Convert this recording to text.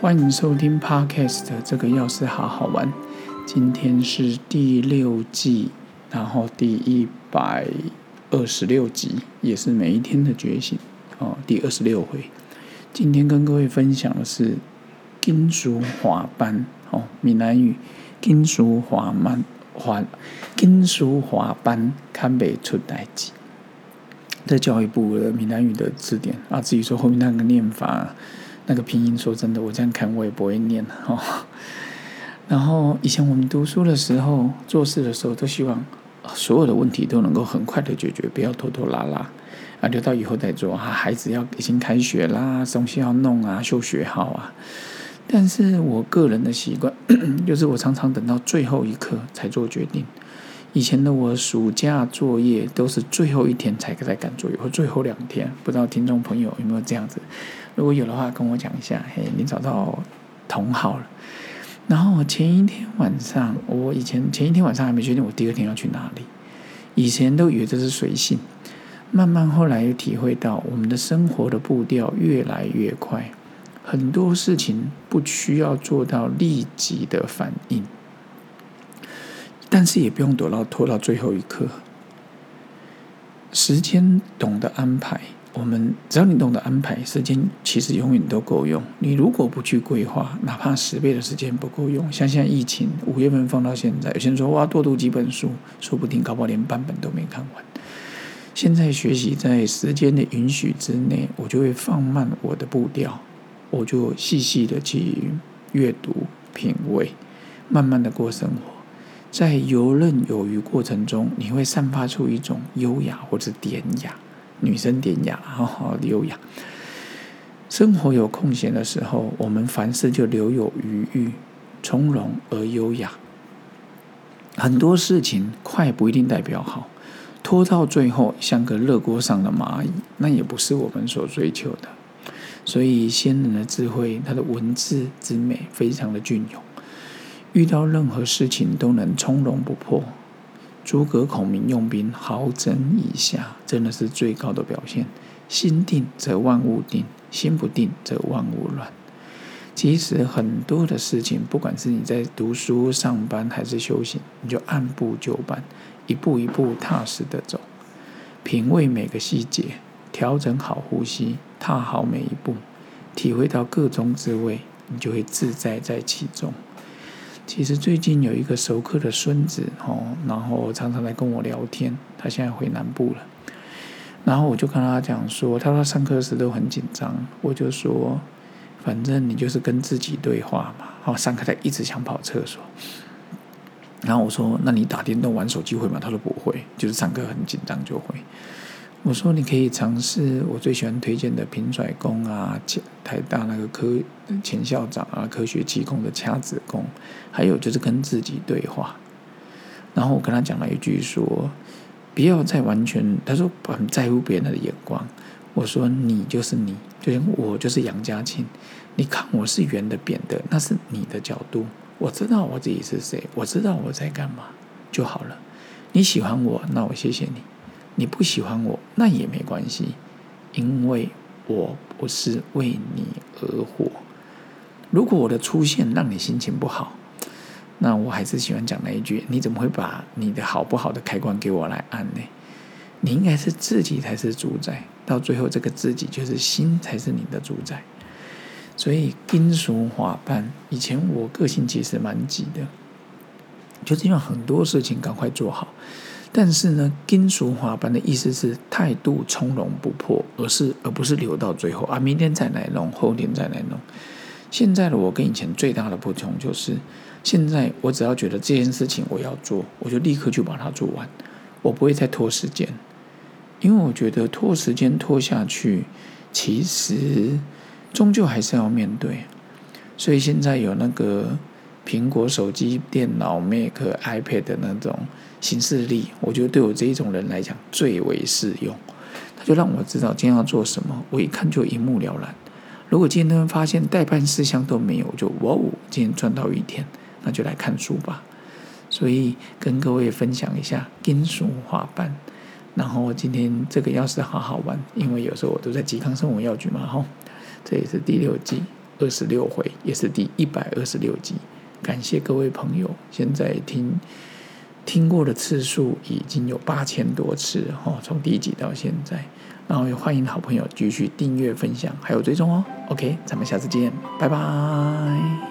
欢迎收听 Podcast，这个钥匙好好玩。今天是第六季，然后第一百二十六集，也是每一天的觉醒哦，第二十六回。今天跟各位分享的是金属滑班哦，闽南语金属滑班滑金属滑班看不出代志。在教育部的闽南语的字典啊，至于说后面那个念法。那个拼音，说真的，我这样看我也不会念哦。然后以前我们读书的时候、做事的时候，都希望所有的问题都能够很快的解决，不要拖拖拉拉啊，留到以后再做啊。孩子要已经开学啦，东西要弄啊，修学好啊。但是我个人的习惯，就是我常常等到最后一刻才做决定。以前的我，暑假作业都是最后一天才在赶作业，或最后两天。不知道听众朋友有没有这样子？如果有的话，跟我讲一下。嘿，你找到同好了。然后前一天晚上，我以前前一天晚上还没决定我第二天要去哪里。以前都以为这是随性，慢慢后来又体会到，我们的生活的步调越来越快，很多事情不需要做到立即的反应。但是也不用躲到拖到最后一刻。时间懂得安排，我们只要你懂得安排，时间其实永远都够用。你如果不去规划，哪怕十倍的时间不够用。像现在疫情，五月份放到现在，有些人说我要多读几本书，说不定搞不好连半本都没看完。现在学习在时间的允许之内，我就会放慢我的步调，我就细细的去阅读、品味，慢慢的过生活。在游刃有余过程中，你会散发出一种优雅或者典雅，女生典雅，好好优雅。生活有空闲的时候，我们凡事就留有余裕，从容而优雅。很多事情快不一定代表好，拖到最后像个热锅上的蚂蚁，那也不是我们所追求的。所以先人的智慧，他的文字之美，非常的隽永。遇到任何事情都能从容不迫。诸葛孔明用兵，好整以暇，真的是最高的表现。心定则万物定，心不定则万物乱。其实很多的事情，不管是你在读书、上班还是修行，你就按部就班，一步一步踏实的走，品味每个细节，调整好呼吸，踏好每一步，体会到各种滋味，你就会自在在其中。其实最近有一个熟客的孙子哦，然后常常来跟我聊天。他现在回南部了，然后我就跟他讲说，他说上课时都很紧张。我就说，反正你就是跟自己对话嘛。哦，上课他一直想跑厕所。然后我说，那你打电动玩手机会吗？他说不会，就是上课很紧张就会。我说你可以尝试我最喜欢推荐的平甩功啊，前台大那个科前校长啊，科学气功的掐指功，还有就是跟自己对话。然后我跟他讲了一句说，不要再完全，他说很在乎别人的眼光。我说你就是你，就像我就是杨家庆，你看我是圆的扁的，那是你的角度。我知道我自己是谁，我知道我在干嘛就好了。你喜欢我，那我谢谢你。你不喜欢我，那也没关系，因为我不是为你而活。如果我的出现让你心情不好，那我还是喜欢讲那一句：你怎么会把你的好不好的开关给我来按呢？你应该是自己才是主宰，到最后这个自己就是心才是你的主宰。所以金属滑办，以前我个性其实蛮急的，就这样很多事情赶快做好。但是呢，金属滑板的意思是态度从容不迫，而是而不是留到最后啊，明天再来弄，后天再来弄。现在的我跟以前最大的不同就是，现在我只要觉得这件事情我要做，我就立刻去把它做完，我不会再拖时间，因为我觉得拖时间拖下去，其实终究还是要面对。所以现在有那个。苹果手机、电脑、Mac、iPad 的那种形式力，我觉得对我这一种人来讲最为适用。他就让我知道今天要做什么，我一看就一目了然。如果今天发现代办事项都没有，就哇哦，今天赚到一天，那就来看书吧。所以跟各位分享一下金属滑板。然后今天这个要是好好玩，因为有时候我都在吉康生活药局嘛，吼，这也是第六季。二十六回，也是第一百二十六集。感谢各位朋友，现在听听过的次数已经有八千多次哦，从第一集到现在。然后也欢迎好朋友继续订阅、分享，还有追踪哦。OK，咱们下次见，拜拜。